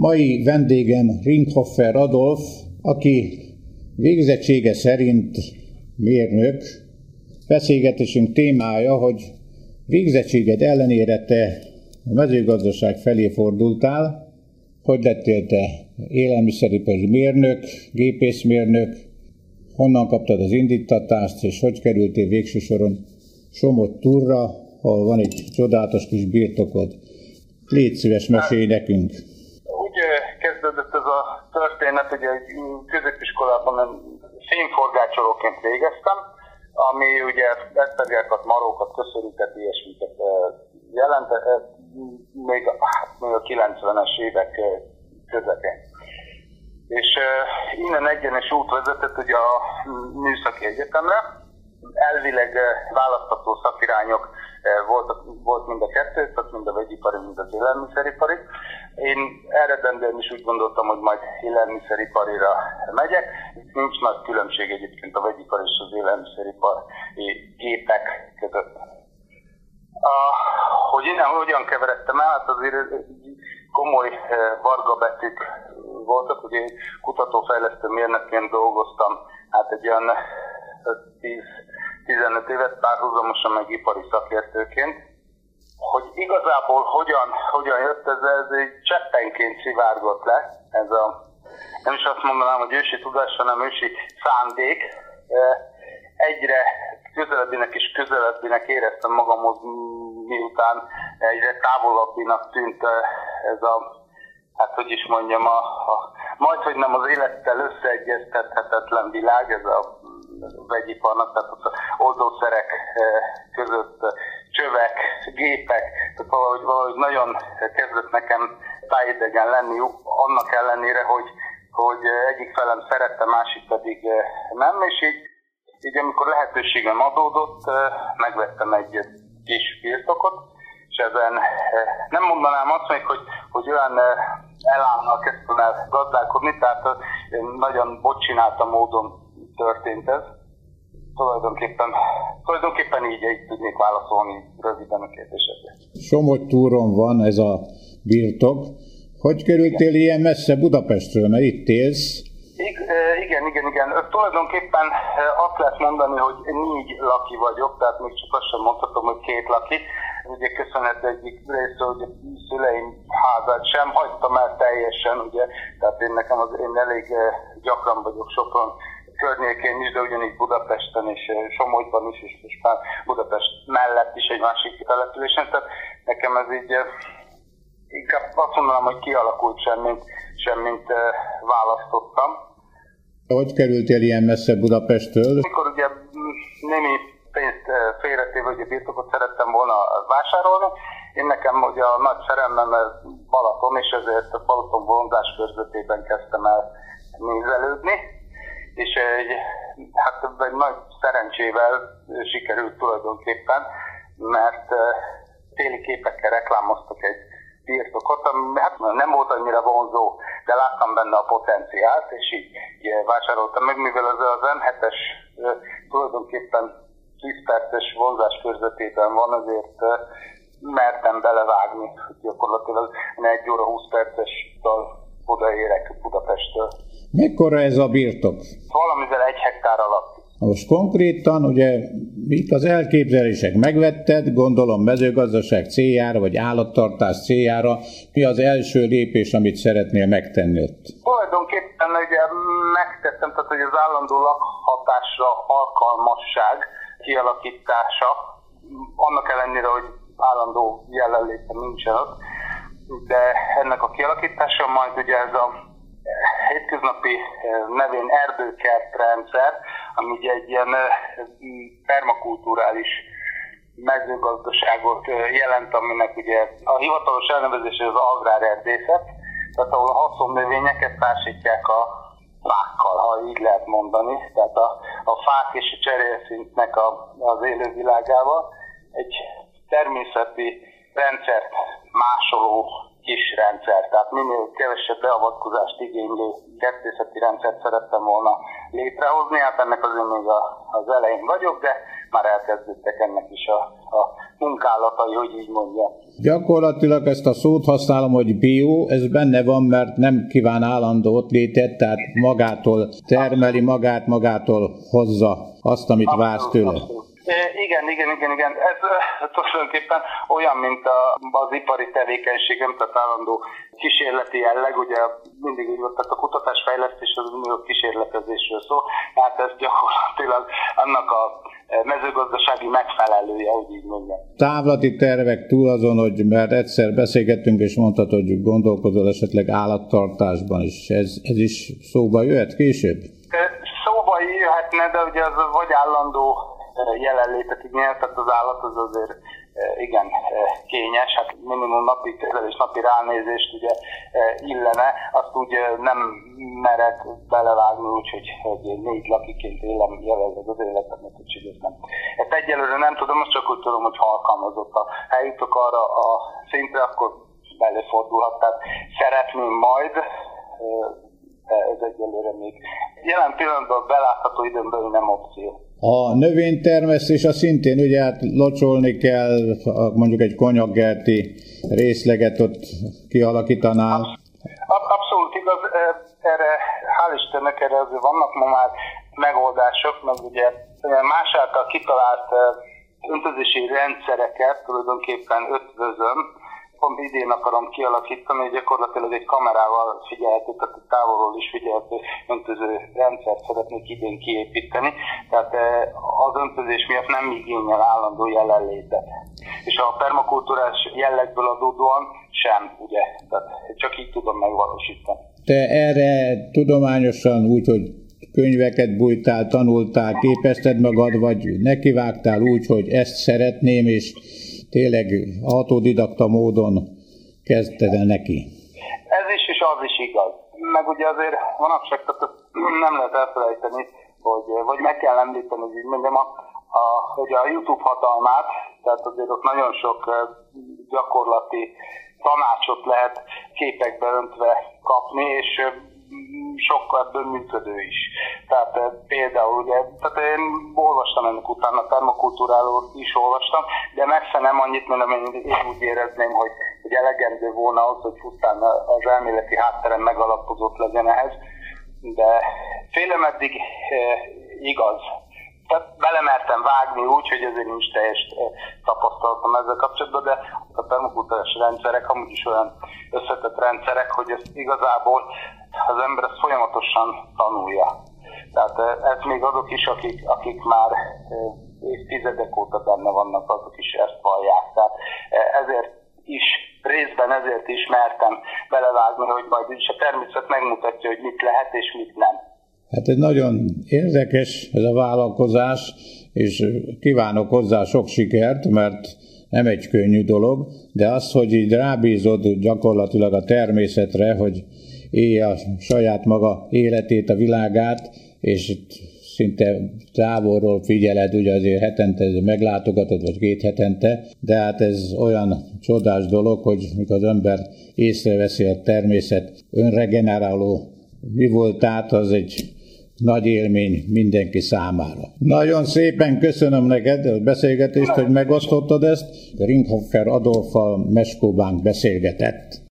Mai vendégem Ringhoffer Adolf, aki végzettsége szerint mérnök. Beszélgetésünk témája, hogy végzettséged ellenére te a mezőgazdaság felé fordultál, hogy lettél te élelmiszeripari mérnök, gépészmérnök, honnan kaptad az indítatást, és hogy kerültél végső soron Somot túra, ahol van egy csodálatos kis birtokod. Légy szíves, mesélj nekünk! Úgy kezdődött ez a történet, egy középiskolában fényforgácsolóként végeztem, ami ugye esztergákat, marókat, köszörűket, ilyesmiket jelent, még a 90-es évek közepén. És innen egyenes út vezetett ugye a Műszaki Egyetemre, elvileg választható szakirányok volt, volt mind a kettő, tehát mind a vegyipari, mind az élelmiszeripari. Én eredendően is úgy gondoltam, hogy majd élelmiszeriparira megyek. Itt nincs nagy különbség egyébként a vegyipar és az élelmiszeripari gépek között. A, hogy innen hogyan keveredtem el, hát azért komoly varga betűk voltak, ugye kutatófejlesztő mérnökként dolgoztam, hát egy olyan 10 15 évet párhuzamosan meg ipari szakértőként, hogy igazából hogyan, hogyan jött ez, ez egy cseppenként szivárgott le, ez a, nem is azt mondanám, hogy ősi tudás, hanem ősi szándék. Egyre közelebbinek és közelebbinek éreztem magamhoz, miután egyre távolabbinak tűnt ez a, hát hogy is mondjam, a, a majd, hogy nem az élettel összeegyeztethetetlen világ, ez a vegyiparnak, tehát az oldószerek eh, között eh, csövek, gépek, tehát valahogy, valahogy nagyon kezdett nekem tájidegen lenni, annak ellenére, hogy, hogy egyik felem szerette, másik pedig eh, nem, és így, így amikor lehetőségem adódott, megvettem egy kis birtokot, és ezen nem mondanám azt még, hogy, hogy olyan elánnal kezdtem el gazdálkodni, tehát nagyon bocsinálta módon történt ez tulajdonképpen, tulajdonképpen így, így tudnék válaszolni röviden a kérdésedre. Somogy túron van ez a birtok. Hogy kerültél igen. ilyen messze Budapestről, mert itt élsz? Igen, igen, igen. Tulajdonképpen azt lehet mondani, hogy négy laki vagyok, tehát még csak azt sem mondhatom, hogy két laki. Ugye köszönhető egyik része, hogy szüleim házát sem hagytam el teljesen, ugye, tehát én nekem az, én elég gyakran vagyok Sopron környékén is, de ugyanígy Budapesten és eh, Somogyban is, és most már Budapest mellett is egy másik településen, tehát nekem ez így eh, inkább azt mondanám, hogy kialakult semmint, semmint eh, választottam. Hogy kerültél ilyen messze Budapesttől? Mikor ugye némi pénzt félretéve, hogy a birtokot szerettem volna vásárolni, én nekem ugye a nagy szerelmem Balaton, és ezért a Balaton vonzás körzetében kezdtem el nézelődni és egy, hát egy nagy szerencsével sikerült tulajdonképpen, mert téli képekkel reklámoztak egy birtokot, ami hát nem volt annyira vonzó, de láttam benne a potenciált, és így, vásároltam meg, mivel az, az M7-es tulajdonképpen 10 perces vonzás körzetében van, azért mertem belevágni, gyakorlatilag egy óra 20 perces odaérek Budapesttől. Mekkora ez a birtok? Valamivel egy hektár alatt. Most konkrétan, ugye, mik az elképzelések? Megvetted, gondolom mezőgazdaság céljára, vagy állattartás céljára. Mi az első lépés, amit szeretnél megtenni ott? Tulajdonképpen ugye megtettem, tehát hogy az állandó lakhatásra alkalmasság kialakítása, annak ellenére, hogy állandó jelenlétem nincsen ott, de ennek a kialakítása majd ugye ez a hétköznapi eh, nevén erdőkertrendszer, ami egy ilyen eh, permakulturális mezőgazdaságot eh, jelent, aminek ugye a hivatalos elnevezés az agrárerdészet, tehát ahol a haszonnövényeket társítják a fákkal, ha így lehet mondani, tehát a, a fák és a cserélszintnek a, az élővilágával. Egy természeti rendszert másoló kis rendszer, tehát minél kevesebb beavatkozást igénylő kertészeti rendszert szerettem volna létrehozni, hát ennek azért még a, az elején vagyok, de már elkezdődtek ennek is a, a munkálatai, hogy így mondja. Gyakorlatilag ezt a szót használom, hogy bio, ez benne van, mert nem kíván állandó ott létet, tehát magától termeli, magát magától hozza azt, amit vársz tőle. Abszolút. Igen, igen, igen, igen. Ez tulajdonképpen olyan, mint a, az ipari tevékenység, tehát állandó kísérleti jelleg, ugye mindig így volt, tehát a kutatásfejlesztés az mindig a kísérletezésről szól, hát ez gyakorlatilag annak a mezőgazdasági megfelelője, hogy így mondjam. Távlati tervek túl azon, hogy mert egyszer beszélgettünk és mondtad, hogy gondolkozol esetleg állattartásban is, ez, ez is szóba jöhet később? Szóba jöhetne, de ugye az vagy állandó jelenlétet igényel, tehát az állat az azért igen kényes, hát minimum napi kezelés, napi ránézést ugye illene, azt úgy nem merek belevágni, úgyhogy hogy négy lakiként élem jelenleg az életemet, úgyhogy ez nem. Ezt egyelőre nem tudom, most csak úgy tudom, hogy ha alkalmazott a helyütök arra a szintre, akkor belefordulhat, tehát szeretném majd ez egyelőre még jelen pillanatban belátható időn belül nem opció. A növénytermesztés a szintén ugye hát locsolni kell, mondjuk egy konyakgerti részleget ott kialakítanál. Abszolút igaz, erre hál' Istennek erre azért vannak ma már megoldások, meg ugye más által kitalált öntözési rendszereket tulajdonképpen ötvözöm, pont idén akarom kialakítani, hogy gyakorlatilag egy kamerával figyelhető, tehát távolról is figyelhető öntöző rendszert szeretnék idén kiépíteni. Tehát eh, az öntözés miatt nem igényel állandó jelenlétet. És a permakultúrás jellegből adódóan sem, ugye? Tehát csak így tudom megvalósítani. Te erre tudományosan úgy, hogy könyveket bújtál, tanultál, képezted magad, vagy nekivágtál úgy, hogy ezt szeretném, és tényleg autodidakta módon kezdted el neki. Ez is, és az is igaz. Meg ugye azért manapság nem lehet elfelejteni, hogy, vagy meg kell említeni, hogy mondjam, a, a, hogy a YouTube hatalmát, tehát azért ott nagyon sok eh, gyakorlati tanácsot lehet képekbe öntve kapni, és eh, sokkal ebből működő is. Tehát eh, például ugye, tehát én olvastam ennek utána, termokultúráról is olvastam, de messze nem annyit, mint amennyit én úgy érezném, hogy, hogy elegendő volna az, hogy pusztán az elméleti hátterem megalapozott legyen ehhez, de félem eddig eh, igaz. Tehát belemertem vágni úgy, hogy azért nincs teljes eh, tapasztalatom ezzel kapcsolatban, de a permakultúrás rendszerek amúgy is olyan összetett rendszerek, hogy ezt igazából az ember ezt folyamatosan tanulja. Tehát eh, ez még azok is, akik, akik már eh, évtizedek óta benne vannak, azok is ezt vallják. Tehát eh, ezért is, részben ezért is mertem belevágni, hogy majd is a természet megmutatja, hogy mit lehet és mit nem. Hát ez nagyon érdekes ez a vállalkozás, és kívánok hozzá sok sikert, mert nem egy könnyű dolog, de az, hogy így rábízod gyakorlatilag a természetre, hogy élje a saját maga életét, a világát, és szinte távolról figyeled, ugye azért hetente meglátogatod, vagy két hetente, de hát ez olyan csodás dolog, hogy mikor az ember észreveszi a természet önregeneráló mi volt át, az egy nagy élmény mindenki számára. Nagyon szépen köszönöm neked a beszélgetést, hogy megosztottad ezt. Ringhoffer Adolfa Meskóbánk beszélgetett.